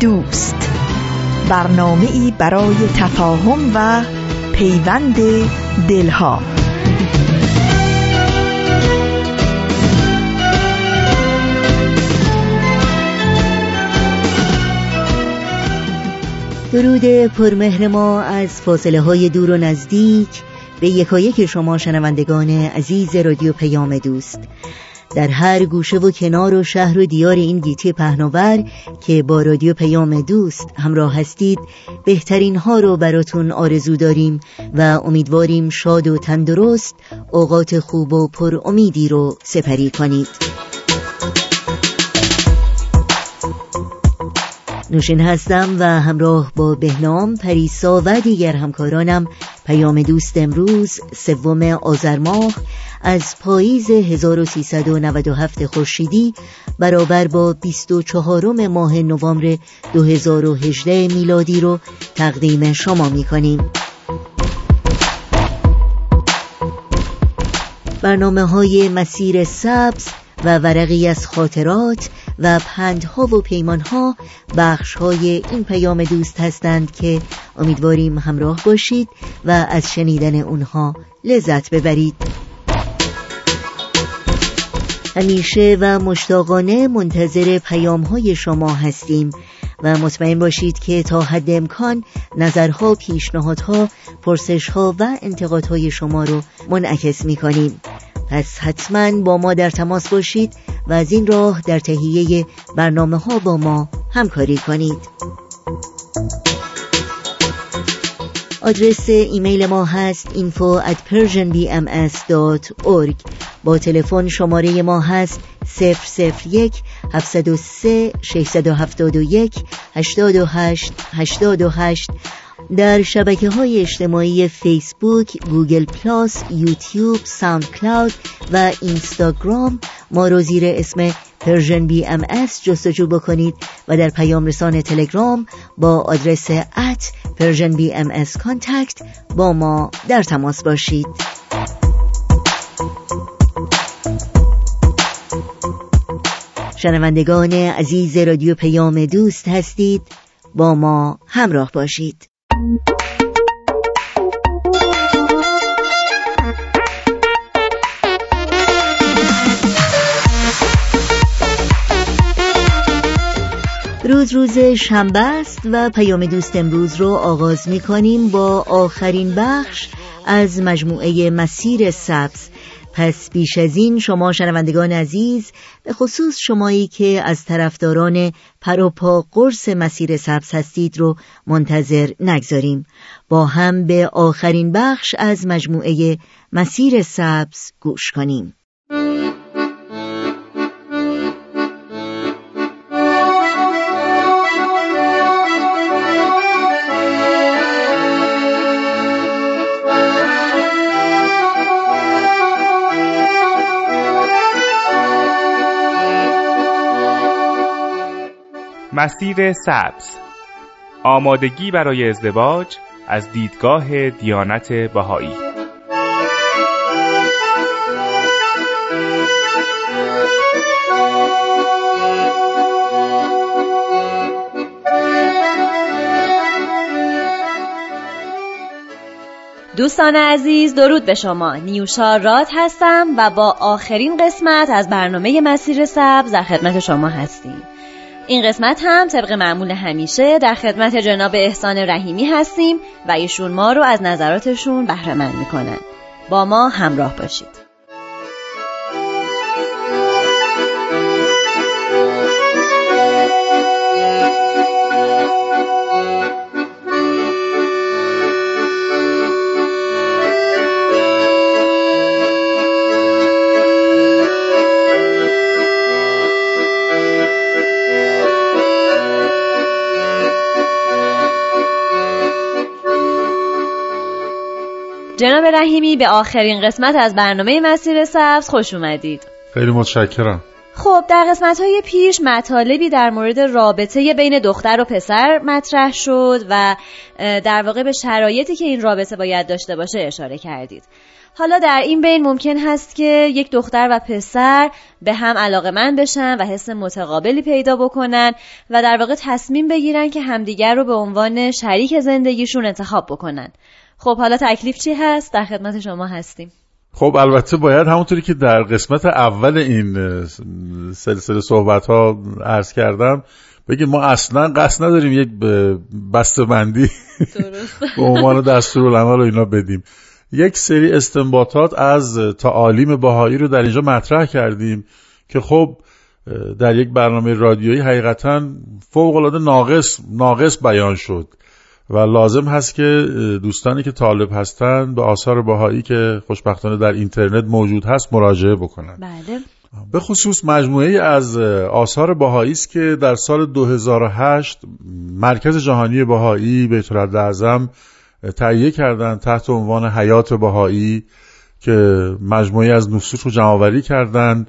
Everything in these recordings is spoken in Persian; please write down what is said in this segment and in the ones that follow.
دوست. برنامه ای برای تفاهم و پیوند دلها. درود پرمهر ما از فاصله های دور و نزدیک به یکایک شما شنوندگان عزیز رادیو پیام دوست. در هر گوشه و کنار و شهر و دیار این گیتی پهناور که با رادیو پیام دوست همراه هستید بهترین ها رو براتون آرزو داریم و امیدواریم شاد و تندرست اوقات خوب و پر امیدی رو سپری کنید. نوشین هستم و همراه با بهنام پریسا و دیگر همکارانم پیام دوست امروز سوم آذر ماه از پاییز 1397 خورشیدی برابر با 24 ماه نوامبر 2018 میلادی رو تقدیم شما می کنیم. برنامه های مسیر سبز و ورقی از خاطرات و پندها و پیمانها بخش های این پیام دوست هستند که امیدواریم همراه باشید و از شنیدن اونها لذت ببرید همیشه و مشتاقانه منتظر پیام های شما هستیم و مطمئن باشید که تا حد امکان نظرها، پیشنهادها، پرسشها و انتقادهای شما رو منعکس می کنیم. پس حتما با ما در تماس باشید و از این راه در تهیه برنامه ها با ما همکاری کنید. آدرس ایمیل ما هست info at persianbms.org با تلفن شماره ما هست 001 703 671 828 828 در شبکه های اجتماعی فیسبوک، گوگل پلاس، یوتیوب، ساوند کلاود و اینستاگرام ما رو زیر اسم پرژن بی ام اس جستجو بکنید و در پیام رسان تلگرام با آدرس at پرژن بی ام با ما در تماس باشید. شنوندگان عزیز رادیو پیام دوست هستید با ما همراه باشید. روز روز شنبه است و پیام دوست امروز رو آغاز می کنیم با آخرین بخش از مجموعه مسیر سبز. پس بیش از این شما شنوندگان عزیز به خصوص شمایی که از طرفداران پروپا قرص مسیر سبز هستید رو منتظر نگذاریم. با هم به آخرین بخش از مجموعه مسیر سبز گوش کنیم. مسیر سبز. آمادگی برای ازدواج از دیدگاه دیانت بهایی. دوستان عزیز درود به شما. نیوشا راد هستم و با آخرین قسمت از برنامه مسیر سبز در خدمت شما هستیم. این قسمت هم طبق معمول همیشه در خدمت جناب احسان رحیمی هستیم و ایشون ما رو از نظراتشون بهره مند می‌کنن. با ما همراه باشید. جناب رحیمی به آخرین قسمت از برنامه مسیر سبز خوش اومدید. خیلی متشکرم. خب در قسمت های پیش مطالبی در مورد رابطه بین دختر و پسر مطرح شد و در واقع به شرایطی که این رابطه باید داشته باشه اشاره کردید. حالا در این بین ممکن هست که یک دختر و پسر به هم علاقه من بشن و حس متقابلی پیدا بکنن و در واقع تصمیم بگیرن که همدیگر رو به عنوان شریک زندگیشون انتخاب بکنن. خب حالا تکلیف چی هست؟ در خدمت شما هستیم. خب البته باید همونطوری که در قسمت اول این سلسله صحبت ها عرض کردم بگیم ما اصلا قصد نداریم یک بندی به عنوان دستورالعمل و اینا بدیم. یک سری استنباطات از تعالیم بهایی رو در اینجا مطرح کردیم که خب در یک برنامه رادیویی حقیقتا فوق العاده ناقص ناقص بیان شد. و لازم هست که دوستانی که طالب هستند به آثار بهایی که خوشبختانه در اینترنت موجود هست مراجعه بکنن. بله. به خصوص مجموعه از آثار بهایی است که در سال 2008 مرکز جهانی بهایی بیت اعظم تهیه کردن تحت عنوان حیات بهایی که مجموعه از نصوص رو جمعآوری کردن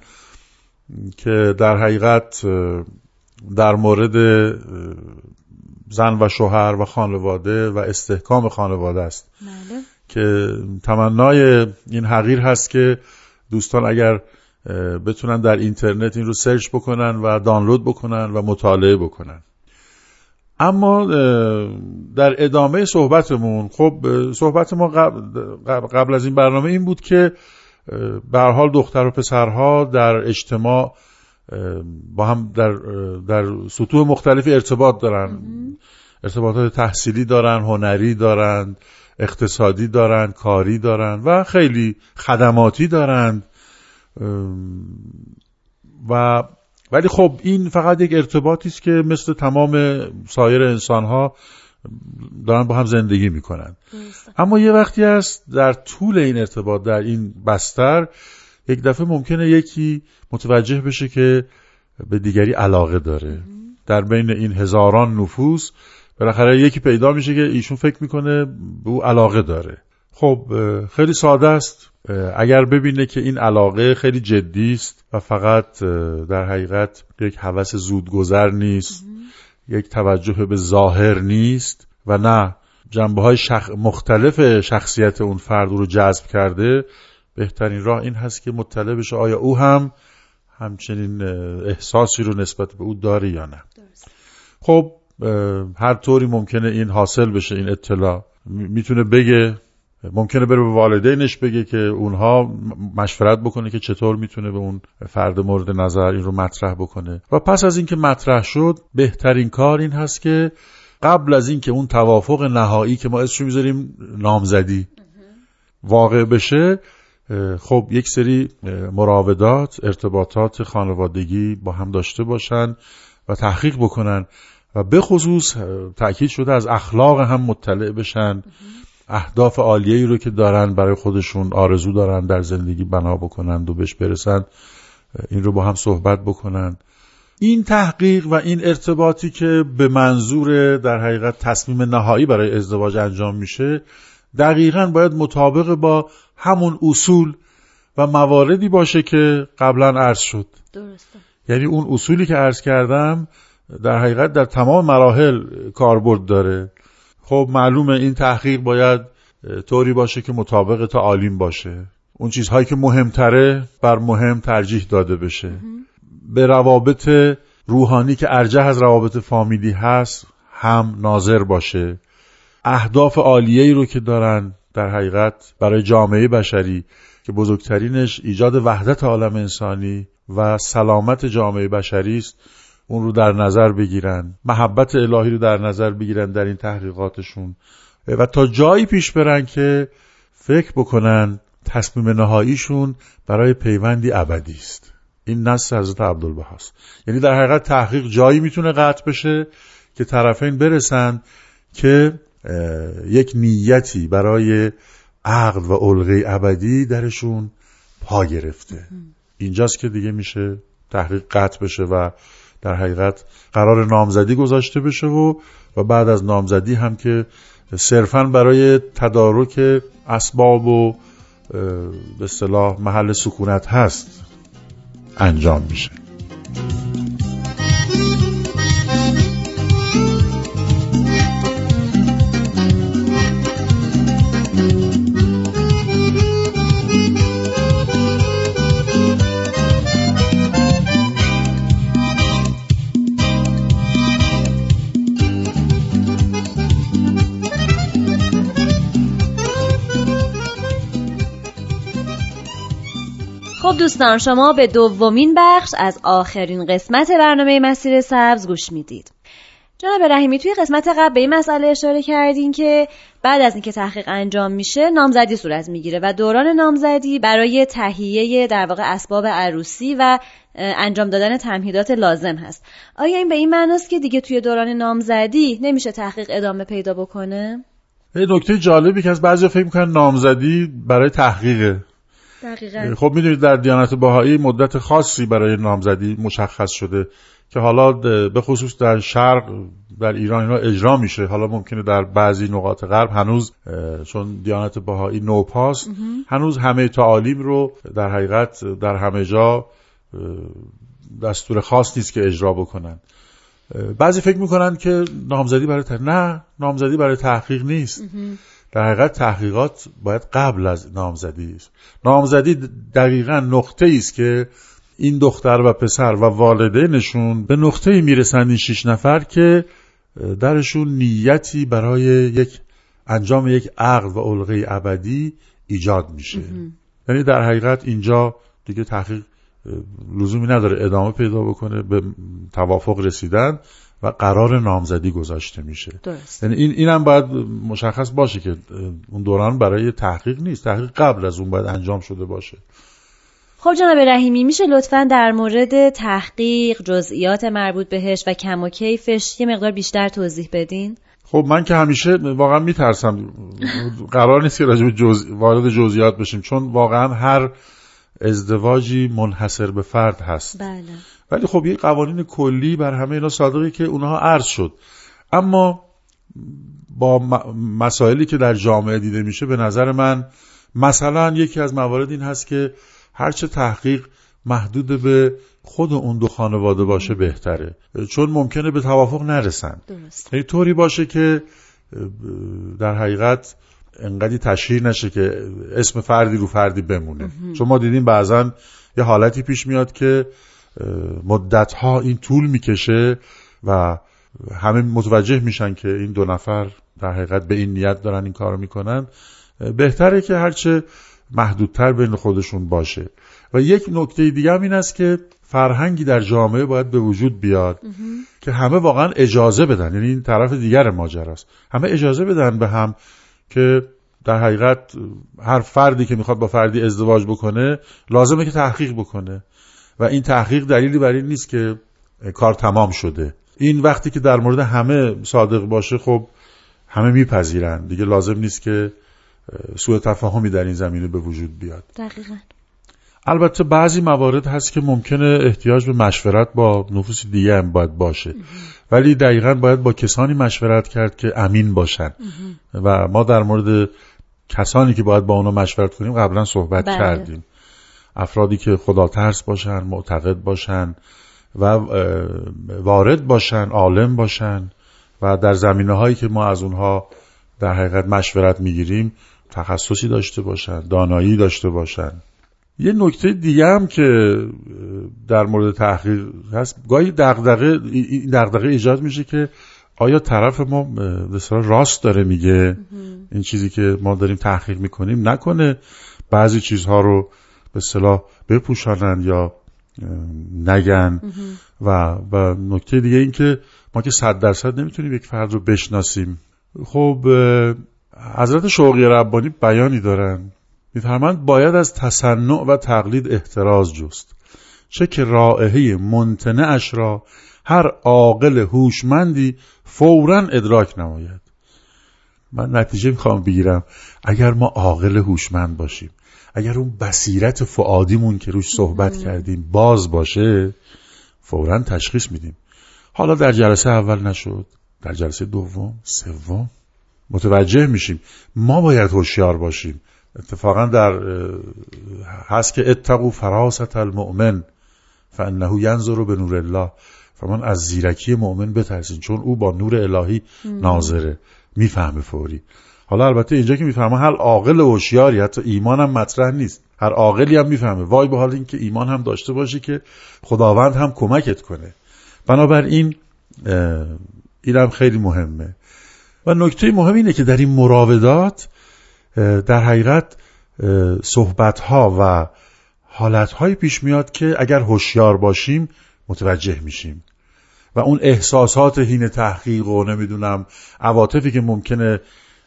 که در حقیقت در مورد زن و شوهر و خانواده و استحکام خانواده است بله. که تمنای این حقیر هست که دوستان اگر بتونن در اینترنت این رو سرچ بکنن و دانلود بکنن و مطالعه بکنن اما در ادامه صحبتمون خب صحبت ما قبل, از این برنامه این بود که به حال دختر و پسرها در اجتماع با هم در, در سطوح مختلفی ارتباط دارن. ارتباطات تحصیلی دارن هنری دارن اقتصادی دارن کاری دارن و خیلی خدماتی دارند و ولی خب این فقط یک ارتباطی است که مثل تمام سایر انسان ها دارن با هم زندگی می‌کنن. اما یه وقتی است در طول این ارتباط در این بستر یک دفعه ممکنه یکی متوجه بشه که به دیگری علاقه داره. در بین این هزاران نفوس بالاخره یکی پیدا میشه که ایشون فکر می‌کنه به او علاقه داره. خب خیلی ساده است. اگر ببینه که این علاقه خیلی جدی است و فقط در حقیقت یک حوث زودگذر نیست یک توجه به ظاهر نیست و نه جنبه های مختلف شخصیت اون فرد رو جذب کرده بهترین راه این هست که مطلع بشه آیا او هم همچنین احساسی رو نسبت به او داره یا نه. خب هر طوری ممکنه این حاصل بشه این اطلاع. می‌تونه بگه ممکنه بره به والدینش بگه که اونها مشورت بکنه که چطور می‌تونه به اون فرد مورد نظر این رو مطرح بکنه. و پس از اینکه مطرح شد بهترین کار این هست که قبل از اینکه اون توافق نهایی که ما اسمش می‌ذاریم نامزدی واقع بشه خب یک سری مراودات ارتباطات خانوادگی با هم داشته باشن و تحقیق بکنن و به خصوص تاکید شده از اخلاق هم مطلع بشن. اهداف عالیه رو که دارن برای خودشون آرزو دارن در زندگی بنا بکنند و بهش برسن این رو با هم صحبت بکنن. این تحقیق و این ارتباطی که به منظور در حقیقت تصمیم نهایی برای ازدواج انجام میشه دقیقا باید مطابق با همون اصول و مواردی باشه که قبلا عرض شد. درسته. یعنی اون اصولی که عرض کردم در حقیقت در تمام مراحل کاربرد داره. خب معلومه این تحقیق باید طوری باشه که مطابق تعالیم باشه. اون چیزهایی که مهمتره بر مهم ترجیح داده بشه. به روابط روحانی که ارجه از روابط فامیلی هست هم ناظر باشه. اهداف عالیه رو که دارن در حقیقت برای جامعه بشری که بزرگترینش ایجاد وحدت عالم انسانی و سلامت جامعه بشری است اون رو در نظر بگیرن محبت الهی رو در نظر بگیرن در این تحقیقاتشون. و تا جایی پیش برن که فکر بکنن تصمیم نهاییشون برای پیوندی ابدی است. این نص حضرت عبدالبهاست. یعنی در حقیقت تحقیق جایی می‌تونه قطع بشه که طرفین برسن که یک نیتی برای عقد و علقه ابدی درشون پا گرفته. اینجاست که دیگه میشه تحقیق قطع بشه و در حقیقت قرار نامزدی گذاشته بشه و و بعد از نامزدی هم که صرفا برای تدارک اسباب و به صلاح محل سکونت هست انجام میشه. دوستان شما به دومین بخش از آخرین قسمت برنامه مسیر سبز گوش می‌دید. جناب رحیمی توی قسمت قبل به این مسئله اشاره کردین که بعد از اینکه تحقیق انجام میشه نامزدی صورت می‌گیره و دوران نامزدی برای تهیه در واقع اسباب عروسی و انجام دادن تمهیدات لازم هست. آیا این به این معناست که دیگه توی دوران نامزدی نمیشه تحقیق ادامه پیدا بکنه؟ یه نکته جالبی که از بعضی فکر می‌کنن نامزدی برای تحقیقه. دقیقا. خب می‌دونید در دیانت باهایی مدت خاصی برای نامزدی مشخص شده که حالا به خصوص در شرق در ایران اینا اجرا میشه. حالا ممکنه در بعضی نقاط غرب هنوز چون دیانت باهایی نوپاست هنوز همه تعالیم رو در حقیقت در همه جا دستور خاص نیست که اجرا بکنن. بعضی فکر می‌کنن که نامزدی برای تحقیق نه نامزدی برای تحقیق نیست. در حقیقت تحقیقات باید قبل از نامزدی است. نامزدی دقیقا نقطه است که این دختر و پسر و والدینشون به نقطه می‌رسند این شیش نفر که درشون نیتی برای یک انجام یک عقد و علقه ابدی ایجاد میشه. یعنی در حقیقت اینجا دیگه تحقیق لزومی نداره ادامه پیدا بکنه به توافق رسیدن. و قرار نامزدی گذاشته میشه. درست. یعنی این اینم باید مشخص باشه که اون دوران برای تحقیق نیست. تحقیق قبل از اون باید انجام شده باشه. خب جناب رحیمی میشه لطفا در مورد تحقیق جزئیات مربوط بهش و کم و کیفش یه مقدار بیشتر توضیح بدین؟ خب من که همیشه واقعا میترسم. قرار نیست که راجع به جز... وارد جزئیات بشیم چون واقعا هر ازدواجی منحصر به فرد هست. بله. ولی خب یه قوانین کلی بر همه اینا صادقه که اونها عرض شد. اما با مسائلی که در جامعه دیده میشه به نظر من مثلا یکی از موارد این هست که هرچه تحقیق محدود به خود اون دو خانواده باشه بهتره. چون ممکنه به توافق نرسن. درست. یعنی طوری باشه که در حقیقت انقدی تشهیر نشه که اسم فردی رو فردی بمونه. چون ما دیدیم بعضا یه حالتی پیش میاد که مدت ها این طول می‌کشه و همه متوجه میشن که این دو نفر در حقیقت به این نیت دارن این کارو می‌کنن. بهتره که هرچه محدودتر بین خودشون باشه. و یک نکته دیگه هم این است که فرهنگی در جامعه باید به وجود بیاد که همه واقعا اجازه بدن. یعنی این طرف دیگر ماجراست. همه اجازه بدن به هم که در حقیقت هر فردی که می‌خواد با فردی ازدواج بکنه لازمه که تحقیق بکنه. و این تحقیق دلیلی بر این نیست که کار تمام شده. این وقتی که در مورد همه صادق باشه خب همه میپذیرن. دیگه لازم نیست که سوء تفاهمی در این زمینه به وجود بیاد. دقیقا. البته بعضی موارد هست که ممکنه احتیاج به مشورت با نفوس دیگه هم باید باشه. ولی دقیقا باید با کسانی مشورت کرد که امین باشن. و ما در مورد کسانی که باید با اونا مشورت کنیم قبلا صحبت بله. کردیم. افرادی که خدا ترس باشن معتقد باشن و وارد باشن عالم باشن و در زمینه هایی که ما از اونها در حقیقت مشورت می‌گیریم تخصصی داشته باشن دانایی داشته باشن. یه نکته دیگه هم که در مورد تحقیق هست گاهی دغدغه این دغدغه ایجاد میشه که آیا طرف ما به اصطلاح راست داره میگه این چیزی که ما داریم تحقیق می‌کنیم؟ نکنه بعضی چیزها رو به اصطلاح بپوشانن یا نگن. و و نکته دیگه این که ما که صد درصد نمی‌تونیم یک فرد رو بشناسیم. خب حضرت شوقی ربانی بیانی دارن. میفرمند باید از تصنع و تقلید احتراز جست. چه که رائحه ممتنعش را هر عاقل هوشمندی فورا ادراک نماید. من نتیجه می‌خوام بگیرم. اگر ما عاقل هوشمند باشیم اگر اون بصیرت فعادیمون که روش صحبت کردیم باز باشه فورا تشخیص میدیم. حالا در جلسه اول نشد در جلسه دوم سوم متوجه میشیم ما باید هوشیار باشیم. اتفاقا در هست که اتقو فراست المؤمن فانه ینظر به نور الله. فرمان از زیرکی مؤمن بترسین چون او با نور الهی ناظره. می‌فهمه فوری. حالا البته اینجا که می‌فهمه هر عاقل و هوشیاری حتی ایمان هم مطرح نیست. هر عاقلی هم می‌فهمه. وای به حال اینکه ایمان هم داشته باشی که خداوند هم کمکت کنه. بنابراین اه، اینم خیلی مهمه. و نکته مهم اینه که در این مراودات در حقیقت صحبت ها و حالتهایی پیش میاد که اگر هوشیار باشیم متوجه میشیم. و اون احساسات هین تحقیق و نمی‌دونم عواطفی که ممکنه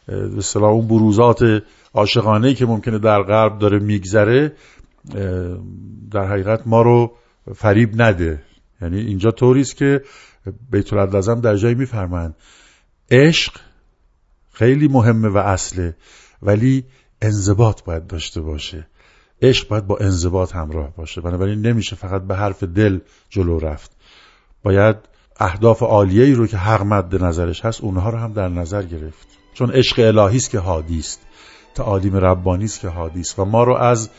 به اون بروزات عاشقانه که ممکنه در غرب داره میگذره در حقیقت ما رو فریب نده. یعنی اینجا طوری است که بیت العدل در جایی میفرمند عشق خیلی مهمه و اصله ولی انضباط باید داشته باشه. عشق باید با انضباط همراه باشه. بنابراین نمیشه فقط به حرف دل جلو رفت. باید اهداف عالیه ای رو که حق مد نظرش هست اونها رو هم در نظر گرفت. چون عشق الهی است که حادی است. تعالیم ربانی است که حادی است. و ما رو از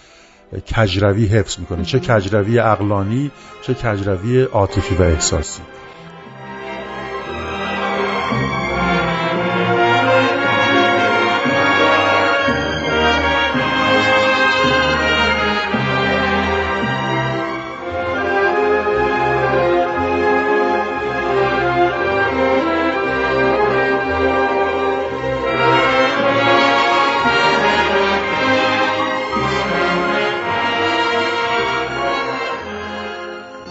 کجروی حفظ می‌کنه. چه کجروی اقلانی چه کجروی عاطفی و احساسی.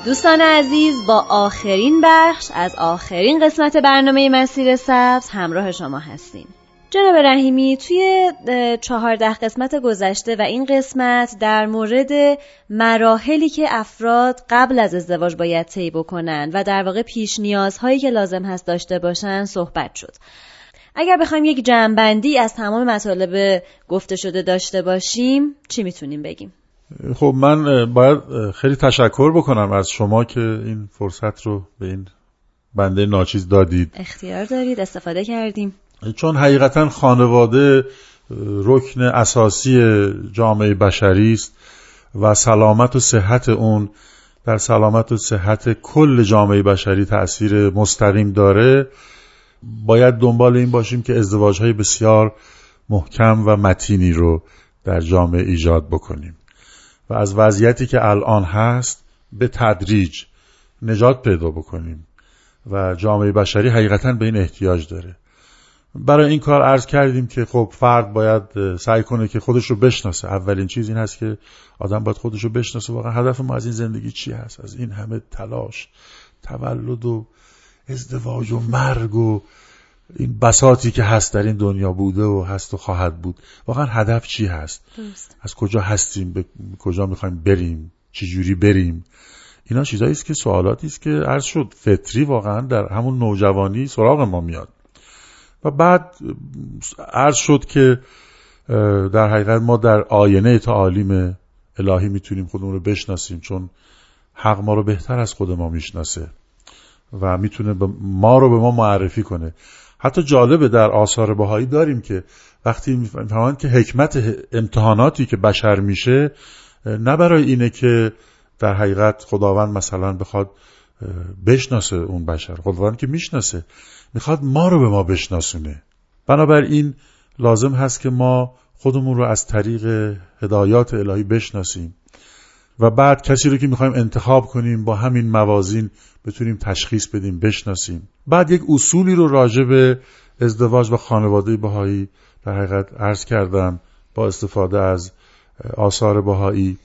دوستان عزیز با آخرین بخش از آخرین قسمت برنامه مسیر سبز همراه شما هستیم جناب رحیمی توی چهارده قسمت گذشته و این قسمت در مورد مراحلی که افراد قبل از ازدواج باید طی بکنن و در واقع پیش نیازهایی که لازم هست داشته باشن صحبت شد اگر بخوایم یک جمعبندی از تمام مطالب گفته شده داشته باشیم چی می‌تونیم بگیم؟ خب من باید خیلی تشکر بکنم از شما که این فرصت رو به این بنده ناچیز دادید. اختیار دارید استفاده کردیم. چون حقیقتا خانواده رکن اساسی جامعه بشری است و سلامت و صحت اون در سلامت و صحت کل جامعه بشری تأثیر مستقیم داره. باید دنبال این باشیم که ازدواج های بسیار محکم و متینی رو در جامعه ایجاد بکنیم. و از وضعیتی که الان هست به تدریج نجات پیدا بکنیم. و جامعه بشری حقیقتا به این احتیاج داره. برای این کار عرض کردیم که خب فرد باید سعی کنه که خودش رو بشناسه. اولین چیز این هست که آدم باید خودش رو بشناسه. واقعا هدف ما از این زندگی چی هست؟ از این همه تلاش تولد و ازدواج و مرگ و این بساتی که هست در این دنیا بوده و هست و خواهد بود. واقعا هدف چی هست؟ از کجا هستیم؟ به کجا می‌خوایم بریم؟ چی جوری بریم؟ اینا چیزایی است که سوالاتی است که عرض شد. فطری واقعا در همون نوجوانی سراغ ما میاد. و بعد عرض شد که در حقیقت ما در آینه تعالیم الهی می‌تونیم خودمون رو بشناسیم چون حق ما رو بهتر از خود ما می‌شناسه و می‌تونه ما رو به ما معرفی کنه. حتی جالبه در آثار بهایی داریم که وقتی می‌فهمند که حکمت امتحاناتی که بشر میشه نه برای اینه که در حقیقت خداوند مثلا بخواد بشناسه اون بشر خداوند که می‌شناسه می‌خواد ما رو به ما بشناسونه. بنابراین لازم هست که ما خودمون رو از طریق هدایات الهی بشناسیم. و بعد کسی رو که می‌خوایم انتخاب کنیم با همین موازین بتونیم تشخیص بدیم بشناسیم. بعد یک اصولی رو راجع به ازدواج و خانواده بهایی در حقیقت عرض کردم با استفاده از آثار بهایی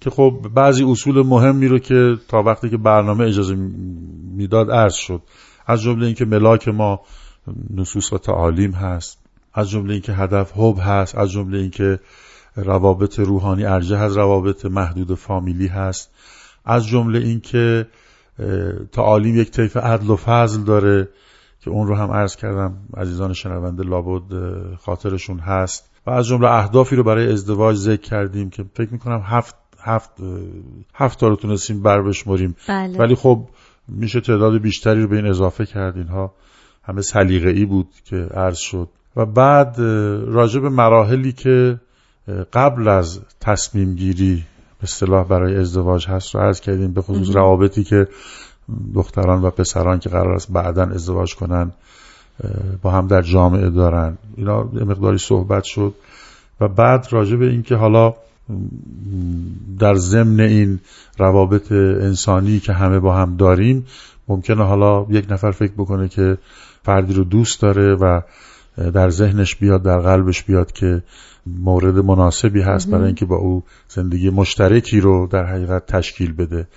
که خب بعضی اصول مهمی رو که تا وقتی که برنامه اجازه می‌داد عرض شد. از جمله اینکه ملاک ما نصوص و تعالیم هست. از جمله اینکه هدف حب هست. از جمله اینکه روابط روحانی ارجه از روابط محدود فامیلی هست. از جمله اینکه تعالیم یک طیف عدل و فضل داره که اون رو هم عرض کردم. عزیزان شنونده لابد خاطرشون هست. و از جمله اهدافی رو برای ازدواج ذکر کردیم که فکر می‌کنم هفت هفت هفت تا رو تونستیم بر بشمریم. بله. ولی خب میشه تعداد بیشتری رو به این اضافه کرد. اینها همه سلیقه ای بود که عرض شد. و بعد راجع به مراحلی که قبل از تصمیم گیری اصطلاح برای ازدواج هست رو عرض کردیم به خصوص روابطی که دختران و پسران که قرار است بعدا ازدواج کنن با هم در جامعه دارن. اینا یه مقداری صحبت شد. و بعد راجع به اینکه حالا در ضمن این روابط انسانی که همه با هم داریم ممکنه حالا یک نفر فکر بکنه که فردی رو دوست داره و در ذهنش بیاد در قلبش بیاد که مورد مناسبی هست برای اینکه با او زندگی مشترکی رو در حقیقت تشکیل بده.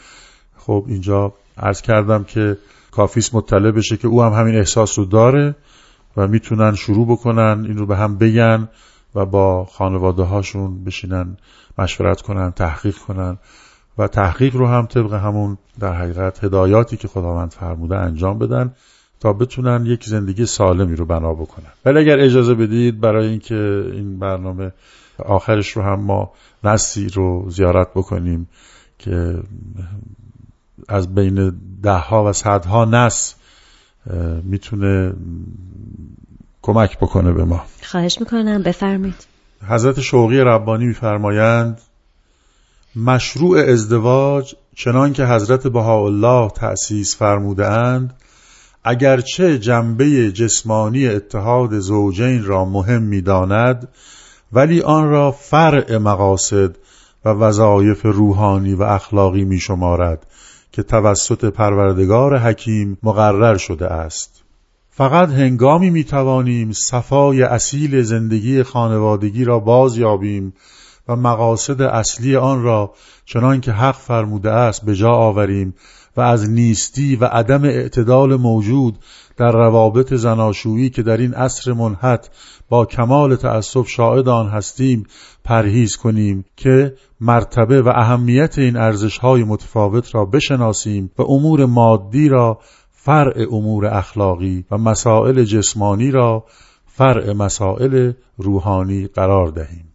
خب اینجا عرض کردم که کافیس مطلع بشه که او هم همین احساس رو داره و می‌تونن شروع بکنن این رو به هم بگن و با خانواده هاشون بشینن مشورت کنن تحقیق کنن و تحقیق رو هم طبق همون در حقیقت هدایاتی که خداوند فرموده انجام بدن تا بتونن یک زندگی سالمی رو بنا بکنن. ولی اگر اجازه بدید برای اینکه این برنامه آخرش رو هم ما نسی رو زیارت بکنیم که از بین ده ها و صدها نس می‌تونه کمک بکنه به ما. خواهش می‌کنم بفرمید حضرت شوقی ربانی میفرمایند مشروع ازدواج چنان که حضرت بهاءالله تأسیس فرموده اند اگرچه جنبه جسمانی اتحاد زوجین را مهم می‌داند ولی آن را فرع مقاصد و وظایف روحانی و اخلاقی می شمارد که توسط پروردگار حکیم مقرر شده است. فقط هنگامی می توانیم صفای اصیل زندگی خانوادگی را باز یابیم و مقاصد اصلی آن را چنان که حق فرموده است به جا آوریم و از نیستی و عدم اعتدال موجود در روابط زناشویی که در این عصر منحت با کمال تعصب شاهد آن هستیم پرهیز کنیم که مرتبه و اهمیت این ارزش های متفاوت را بشناسیم و امور مادی را فرع امور اخلاقی و مسائل جسمانی را فرع مسائل روحانی قرار دهیم.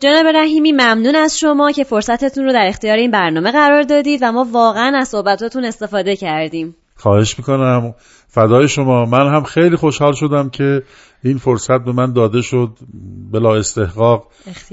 جناب رحیمی ممنون از شما که فرصتتون رو در اختیار این برنامه قرار دادید و ما واقعا از صحبتاتون استفاده کردیم. خواهش می‌کنم. فدای شما. من هم خیلی خوشحال شدم که این فرصت به من داده شد. بلا استحقاق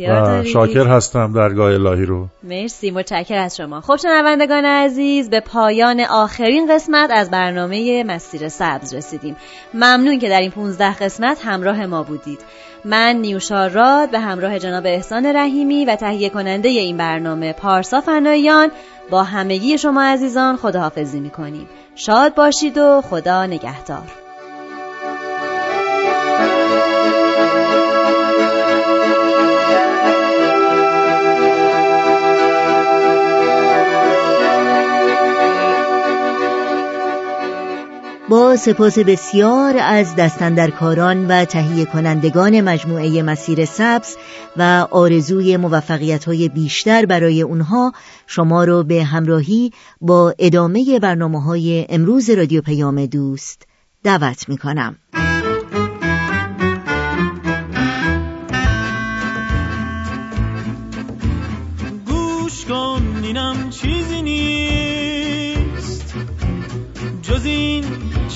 و شاکر هستم درگاه الهی رو. مرسی متشکر از شما. خب شنوندگان عزیز به پایان آخرین قسمت از برنامه مسیر سبز رسیدیم. ممنون که در این 15 قسمت همراه ما بودید. من نیوشا راد به همراه جناب احسان رحیمی و تهیه کننده این برنامه پارسا فنایان با همگی شما عزیزان خداحافظی می‌کنیم. شاد باشید و خدا نگهدار. با سپاس بسیار از دستندرکاران و تهیه کنندگان مجموعه مسیر سبز و آرزوی موفقیت های بیشتر برای اونها شما رو به همراهی با ادامه برنامه های امروز رادیو پیام دوست دعوت می کنم.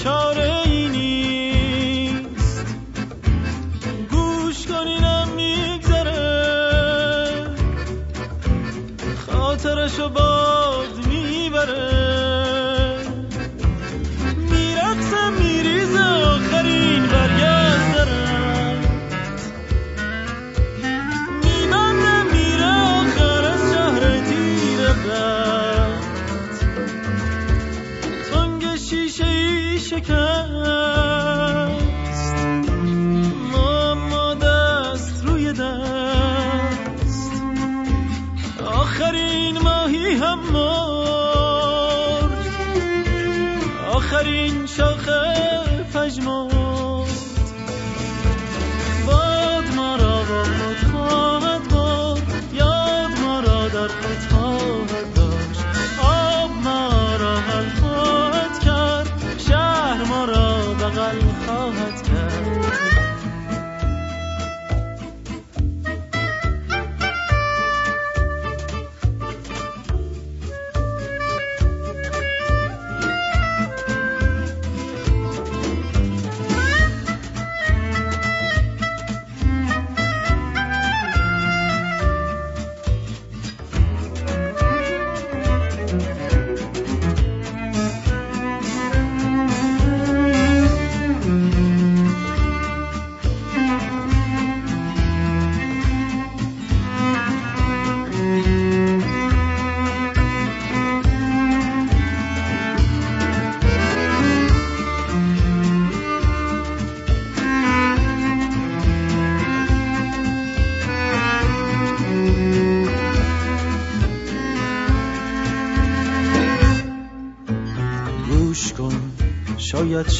چاره ای نیست. گوش کنینم میگذره. خاطرشو باد می‌بره.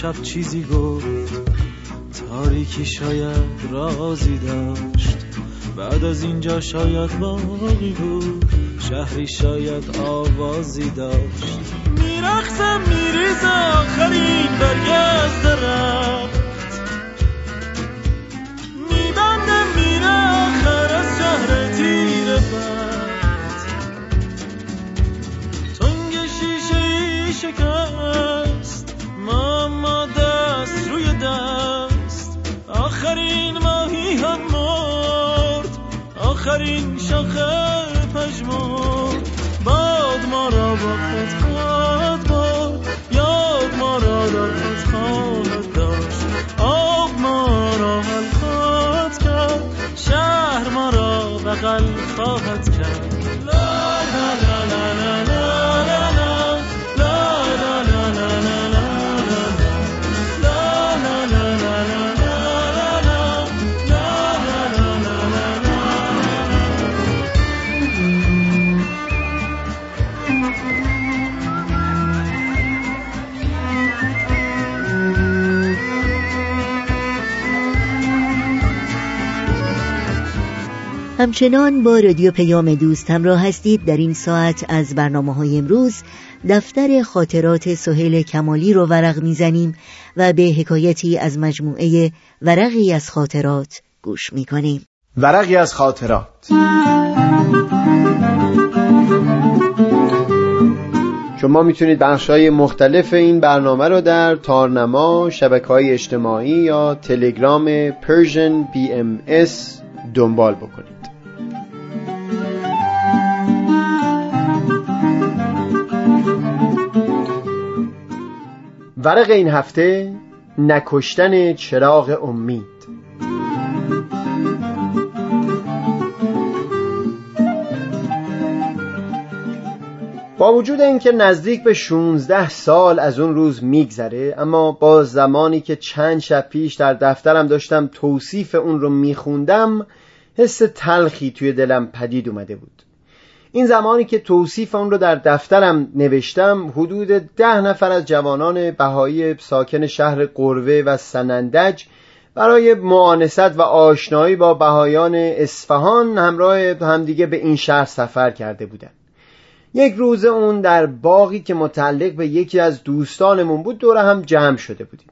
شب چیزی گفت تاریکی شاید رازی داشت. بعد از اینجا شاید باقی بود شهری شاید آوازی داشت. میرخزم میریز آخرین برگ از درخت. میبنده میره آخر از شهر تیر بند تنگ شیشه ای شکست. آخرین ماهی هم مرد. آخرین شاخه پژمرد. باد ما را با خود خواهد یاد ما را در خود خواهد داشت. آب ما را حل خواهد کرد. شهر ما را بغل خواهد همچنان با رادیو پیام دوست همراه هستید در این ساعت از برنامه های امروز دفتر خاطرات سهیل کمالی رو ورق می‌زنیم و به حکایتی از مجموعه ورقی از خاطرات گوش می‌کنیم. ورقی از خاطرات. شما می‌تونید بخشای مختلف این برنامه رو در تارنما، شبکه های اجتماعی یا تلگرام Persian BMS دنبال بکنید. ورق این هفته نکشتن چراغ امید. با وجود اینکه نزدیک به 16 سال از اون روز میگذره اما با زمانی که چند شب پیش در دفترم داشتم توصیف اون رو میخوندم حس تلخی توی دلم پدید اومده بود. این زمانی که توصیف اون رو در دفترم نوشتم حدود ده نفر از جوانان بهایی ساکن شهر قروه و سنندج برای معانست و آشنایی با بهایان اصفهان همراه همدیگه به این شهر سفر کرده بودند. یک روز اون در باقی که متعلق به یکی از دوستانمون بود دور هم جمع شده بودیم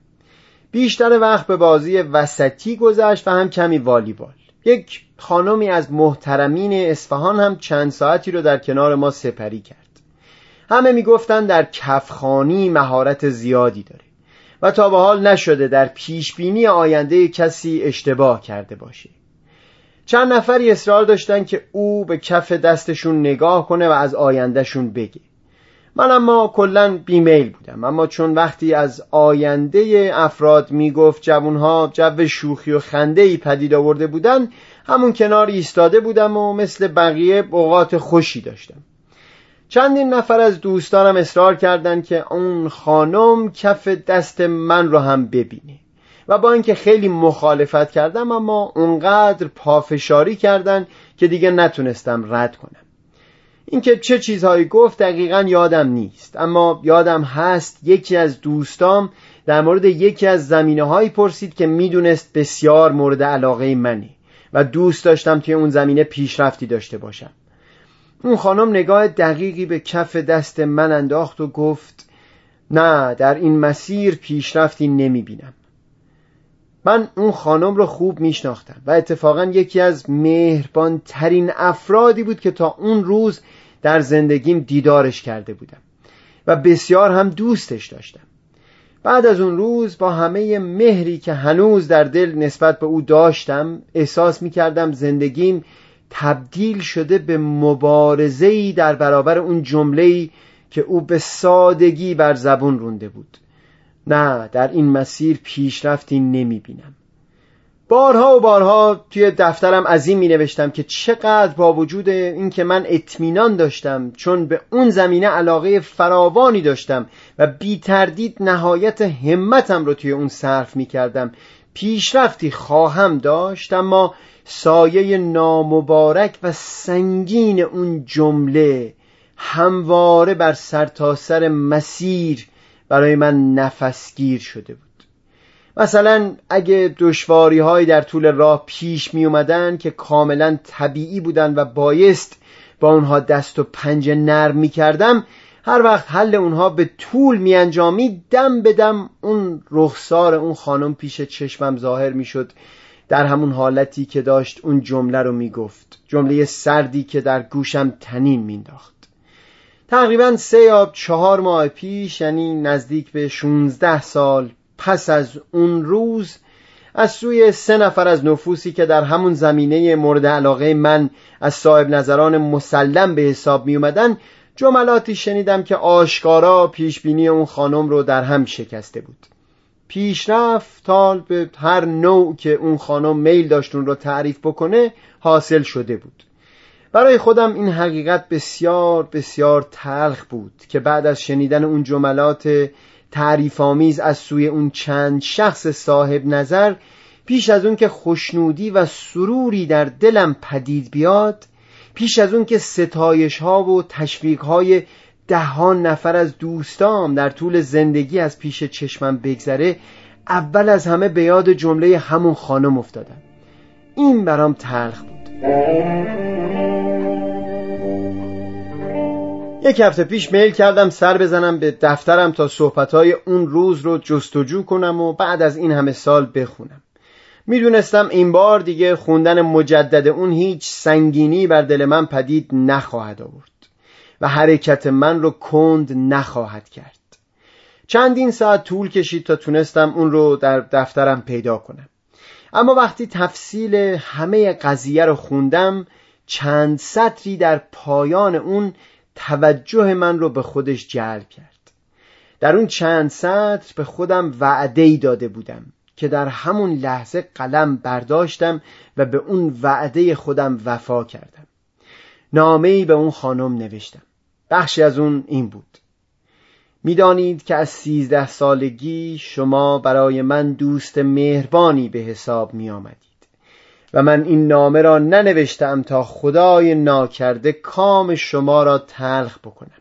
بیشتر وقت به بازی وسطی گذشت و هم کمی والیبال یک خانمی از محترمین اصفهان هم چند ساعتی رو در کنار ما سپری کرد. همه می‌گفتن در کفخانی مهارت زیادی داره و تا به حال نشده در پیشبینی آینده کسی اشتباه کرده باشه. چند نفری اصرار داشتن که او به کف دستشون نگاه کنه و از آیندهشون بگه. من اما کلا بیمیل بودم. اما چون وقتی از آینده افراد می‌گفت جوانها جو شوخی و خنده ای پدید آورده بودن همون کنار ایستاده بودم و مثل بقیه اوقات خوشی داشتم. چندین نفر از دوستانم اصرار کردند که اون خانم کف دست من رو هم ببینه و با اینکه خیلی مخالفت کردم اما اونقدر پافشاری کردن که دیگه نتونستم رد کنم. اینکه چه چیزهایی گفت دقیقا یادم نیست. اما یادم هست یکی از دوستام در مورد یکی از زمینه هایی پرسید که می‌دونست بسیار مورد علاقه منی و دوست داشتم توی اون زمینه پیشرفتی داشته باشم. اون خانم نگاه دقیقی به کف دست من انداخت و گفت نه در این مسیر پیشرفتی نمی بینم من اون خانم رو خوب میشناختم و اتفاقا یکی از مهربان ترین افرادی بود که تا اون روز در زندگیم دیدارش کرده بودم و بسیار هم دوستش داشتم. بعد از اون روز با همه مهری که هنوز در دل نسبت به او داشتم احساس می کردم زندگیم تبدیل شده به مبارزه‌ای در برابر اون جمله‌ای که او به سادگی بر زبون رونده بود. نه در این مسیر پیشرفتی نمی بینم بارها و بارها توی دفترم از این می نوشتم که چقدر با وجود اینکه من اطمینان داشتم چون به اون زمینه علاقه فراوانی داشتم و بی تردید نهایت همتم رو توی اون صرف می کردم پیشرفتی خواهم داشت اما سایه نامبارک و سنگین اون جمله همواره بر سرتاسر سر مسیر برای من نفسگیر شده بود. مثلا اگه دشواری هایی در طول راه پیش می اومدن که کاملا طبیعی بودن و بایست با اونها دست و پنجه نرم می کردم هر وقت حل اونها به طول می انجامی دم به دم اون رخسار اون خانم پیش چشمم ظاهر می شد در همون حالتی که داشت اون جمله رو می گفت جمله سردی که در گوشم تنین مینداخت تقریبا سه یا چهار ماه پیش یعنی نزدیک به 16 سال پس از اون روز از سوی سه نفر از نفوسی که در همون زمینه مورد علاقه من از صاحب نظران مسلم به حساب می اومدن جملاتی شنیدم که آشکارا پیشبینی اون خانم رو در هم شکسته بود. پیشرفت تال به هر نوع که اون خانم میل داشت اون رو تعریف بکنه حاصل شده بود. برای خودم این حقیقت بسیار بسیار تلخ بود که بعد از شنیدن اون جملات تعریف آمیز از سوی اون چند شخص صاحب نظر پیش از اون که خوشنودی و سروری در دلم پدید بیاد پیش از اون که ستایش ها و تشویق های دهان نفر از دوستام در طول زندگی از پیش چشمم بگذره اول از همه به یاد جمله همون خانم افتادم. این برام تلخ بود. یک هفته پیش میل کردم سر بزنم به دفترم تا صحبتهای اون روز رو جستجو کنم و بعد از این همه سال بخونم. می‌دونستم این بار دیگه خوندن مجدد اون هیچ سنگینی بر دل من پدید نخواهد آورد و حرکت من رو کند نخواهد کرد. چندین ساعت طول کشید تا تونستم اون رو در دفترم پیدا کنم. اما وقتی تفصیل همه قضیه رو خوندم چند سطری در پایان اون توجه من رو به خودش جلب کرد. در اون چند سطر به خودم وعده ای داده بودم که در همون لحظه قلم برداشتم و به اون وعده خودم وفا کردم. نامه ای به اون خانم نوشتم. بخشی از اون این بود. می‌دانید که از سیزده سالگی شما برای من دوست مهربانی به حساب می آمدید و من این نامه را ننوشتم تا خدای ناکرده کام شما را تلخ بکنم.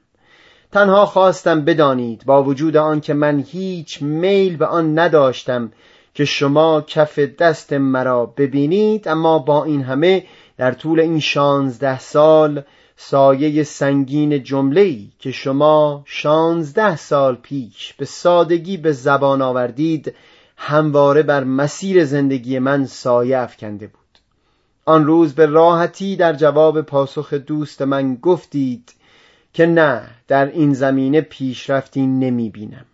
تنها خواستم بدانید با وجود آن که من هیچ میل به آن نداشتم که شما کف دست مرا ببینید اما با این همه در طول این شانزده سال سایه سنگین جمله‌ای که شما شانزده سال پیش به سادگی به زبان آوردید همواره بر مسیر زندگی من سایه افکنده بود. آن روز به راحتی در جواب پاسخ دوست من گفتید که نه در این زمینه پیشرفتی نمی بینم.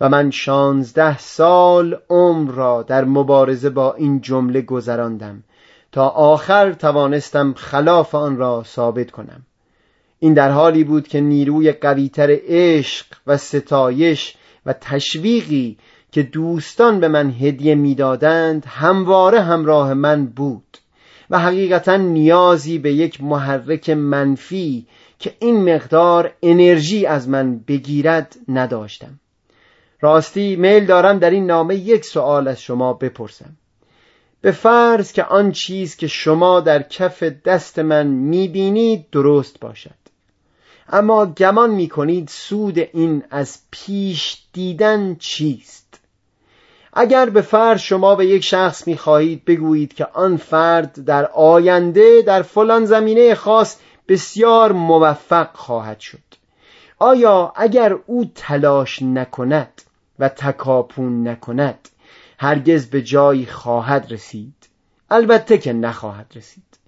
و من شانزده سال عمر را در مبارزه با این جمله گذراندم تا آخر توانستم خلاف آن را ثابت کنم. این در حالی بود که نیروی قویتر عشق و ستایش و تشویقی که دوستان به من هدیه می‌دادند همواره همراه من بود و حقیقتا نیازی به یک محرک منفی که این مقدار انرژی از من بگیرد نداشتم. راستی میل دارم در این نامه یک سوال از شما بپرسم. به فرض که آن چیز که شما در کف دست من می‌بینید درست باشد. اما گمان می‌کنید سود این از پیش دیدن چیست؟ اگر به فرض شما به یک شخص می‌خواهید بگویید که آن فرد در آینده در فلان زمینه خاص بسیار موفق خواهد شد. آیا اگر او تلاش نکند و تکاپون نکند هرگز به جایی خواهد رسید؟ البته که نخواهد رسید.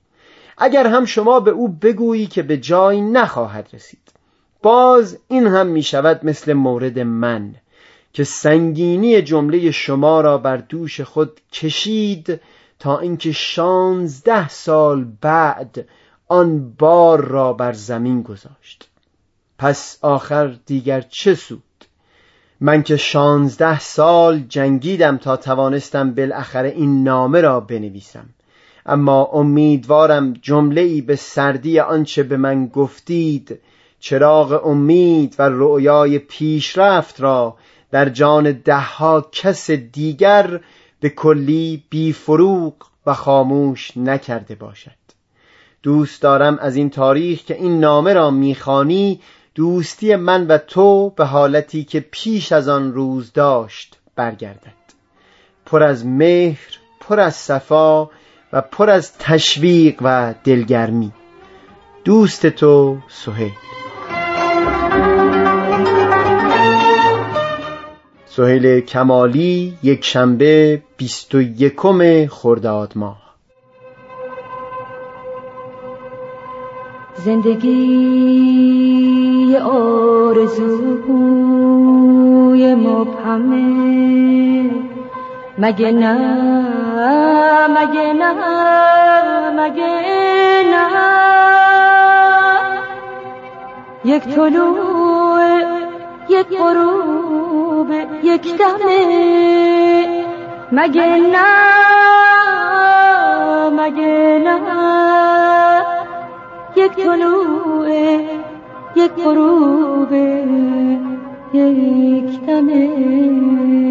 اگر هم شما به او بگویی که به جایی نخواهد رسید باز این هم می شود مثل مورد من. که سنگینی جمله شما را بر دوش خود کشید تا اینکه شانزده سال بعد آن بار را بر زمین گذاشت. پس آخر دیگر چه سود؟ من که شانزده سال جنگیدم تا توانستم بالاخره این نامه را بنویسم. اما امیدوارم جمله ای به سردی آنچه به من گفتید چراغ امید و رؤیای پیشرفت را در جان دهها کس دیگر به کلی بی فروغ و خاموش نکرده باشد. دوست دارم از این تاریخ که این نامه را می‌خوانی دوستی من و تو به حالتی که پیش از آن روز داشت برگردد. پر از مهر پر از صفا و پر از تشویق و دلگرمی. دوست تو سهیل. سهیل کمالی یک شنبه بیست و یکم خرداد ماه. زندگی آرزوی مبهمه مگه نه مگه نه مگه نه. یک طلوع یک غروب یک دمه. مگه نه؟ مگه نه؟ یک طلوع یک غروب یک دمه.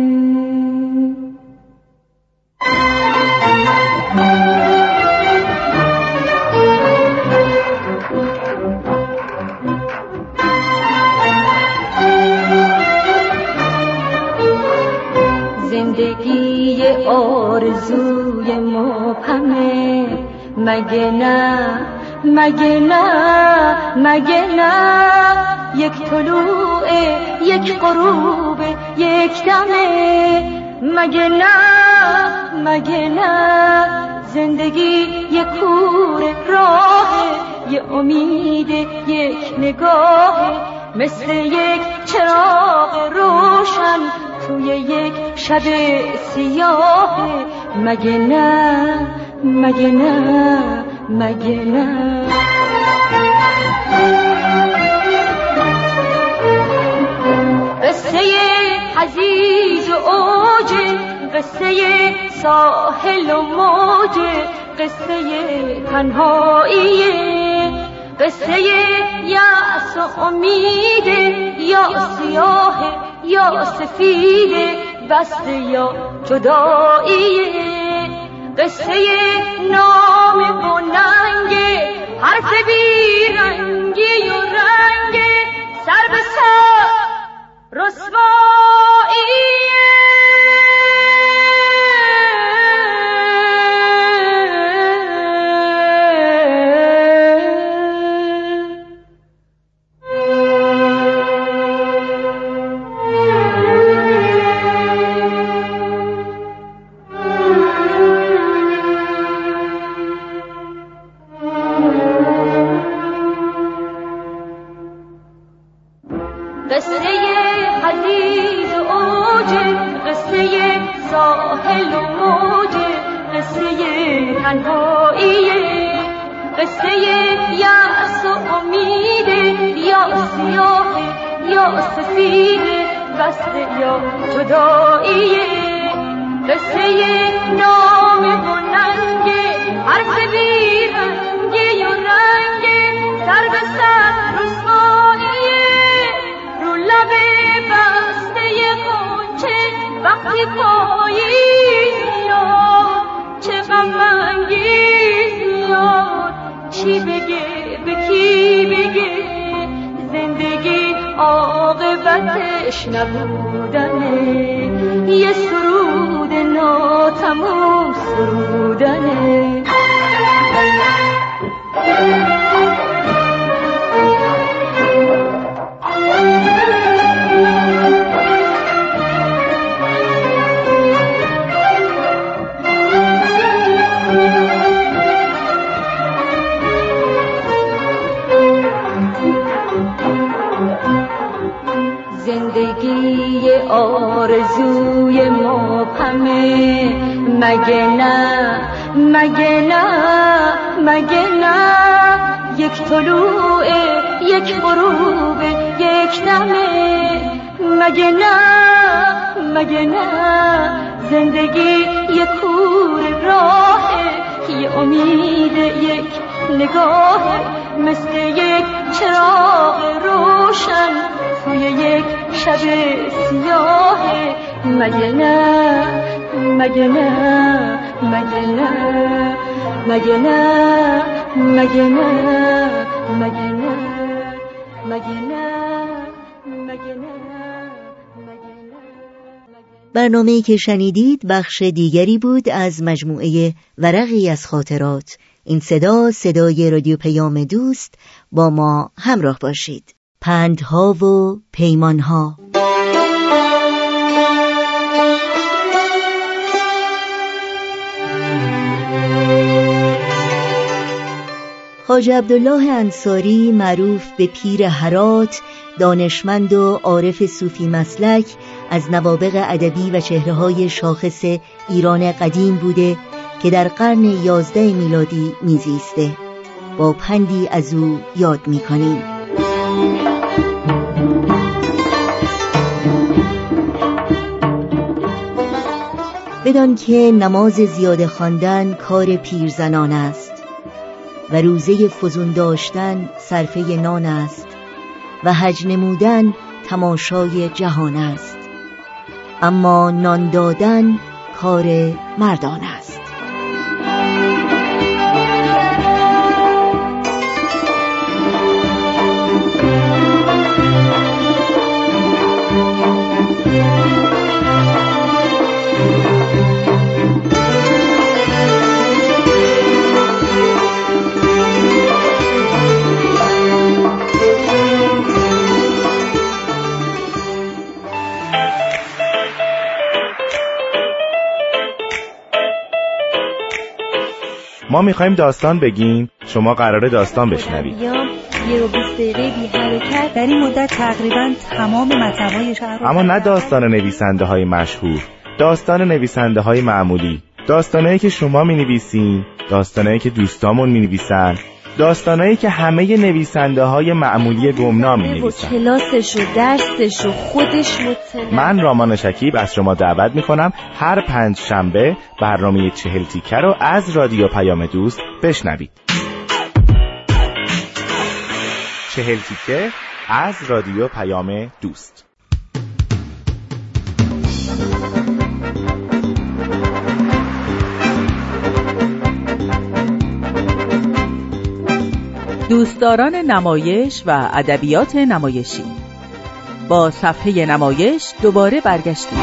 آرزوی مبهمه مگه نه؟ مگه نه؟ مگه نه؟ یک طلوع یک غروب یک دمه. مگه نه؟ مگه نه؟ زندگی یک کور راه یه امید یک نگاه. مثل یک چراغ روشن توی یک شب سیاه. مگه نه مگه نه مگه نه. قصه حزیز و اوج قصه ساحل و موج قصه تنهایی قصه یأس و امید یا سیاه یا سفید بسته یا جدایی. قصه نام و ننگ حرف بی رنگی و رنگ سر به سر رسوایی عاقبتش نبودنه یه سرود ناتموم سرودنه یک غروب یک دمه. مگه نه؟ مگه نه؟ زندگی یک کور راه یه امید یک نگاه. مثل یک چراغ روشن توی یک شب سیاه. مگه نه مگه نه مگه نه؟ مگه نه؟ مگه نه؟ مگه نه؟ مگه نه؟ برنامه که شنیدید بخش دیگری بود از مجموعه ورقی از خاطرات. این صدا صدای رادیو پیام دوست با ما همراه باشید. پندها و پیمانها. حاج عبدالله انصاری معروف به پیر هرات دانشمند و عارف صوفی مسلک از نوابق ادبی و چهره های شاخص ایران قدیم بوده که در قرن یازده میلادی میزیسته. با پندی از او یاد می‌کنیم. بدان که نماز زیاده خواندن کار پیرزنان است و روزه فزون داشتن صرفه نان است و حج نمودن تماشای جهان است. اما نان دادن کار مردان است. ما می‌خوایم داستان بگیم. شما قراره داستان بشنوید. یه دقیقه بی حرکت. در این مدت تقریبا تمام مطبای شهر اما نه داستان نویسنده های مشهور داستان نویسنده های معمولی. داستانهایی که شما می نویسین داستانهایی که دوستامون می نویسن داستانهایی که همه نویسنده های معمولی گمنام می و نویسن کلاسش و درسش و خودش مطلع. من رامان شکیب از شما دعوت می کنم هر پنج شنبه برنامه چهل تیکه رو از رادیو پیام دوست بشنوید. چهل تیکه از رادیو پیام دوست. دوستداران نمایش و ادبیات نمایشی. با صفحه نمایش دوباره برگشتیم.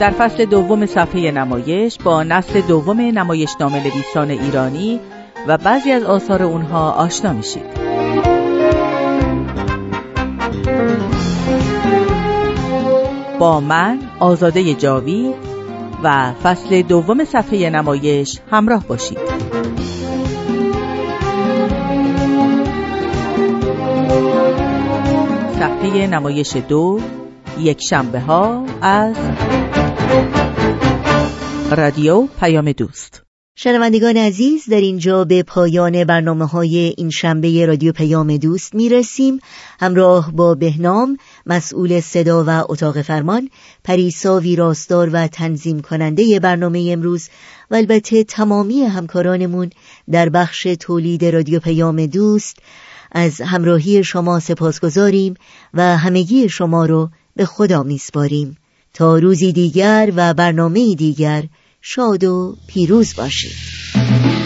در فصل دوم صفحه نمایش با نسل دوم نمایشنامه نویسان ایرانی و بعضی از آثار اونها آشنا میشید. با من آزاده جاوید و فصل دوم صفحه نمایش همراه باشید. صفحه نمایش دو یک شنبه ها از رادیو پیام دوست. شنوندگان عزیز در اینجا به پایان برنامه های این شنبه رادیو پیام دوست می رسیم همراه با بهنام مسئول صدا و اتاق فرمان پریسا ویراستار و تنظیم کننده برنامه امروز و البته تمامی همکارانمون در بخش تولید رادیو پیام دوست از همراهی شما سپاسگزاریم و همگی شما رو به خدا میسپاریم. تا روزی دیگر و برنامه دیگر شاد و پیروز باشید.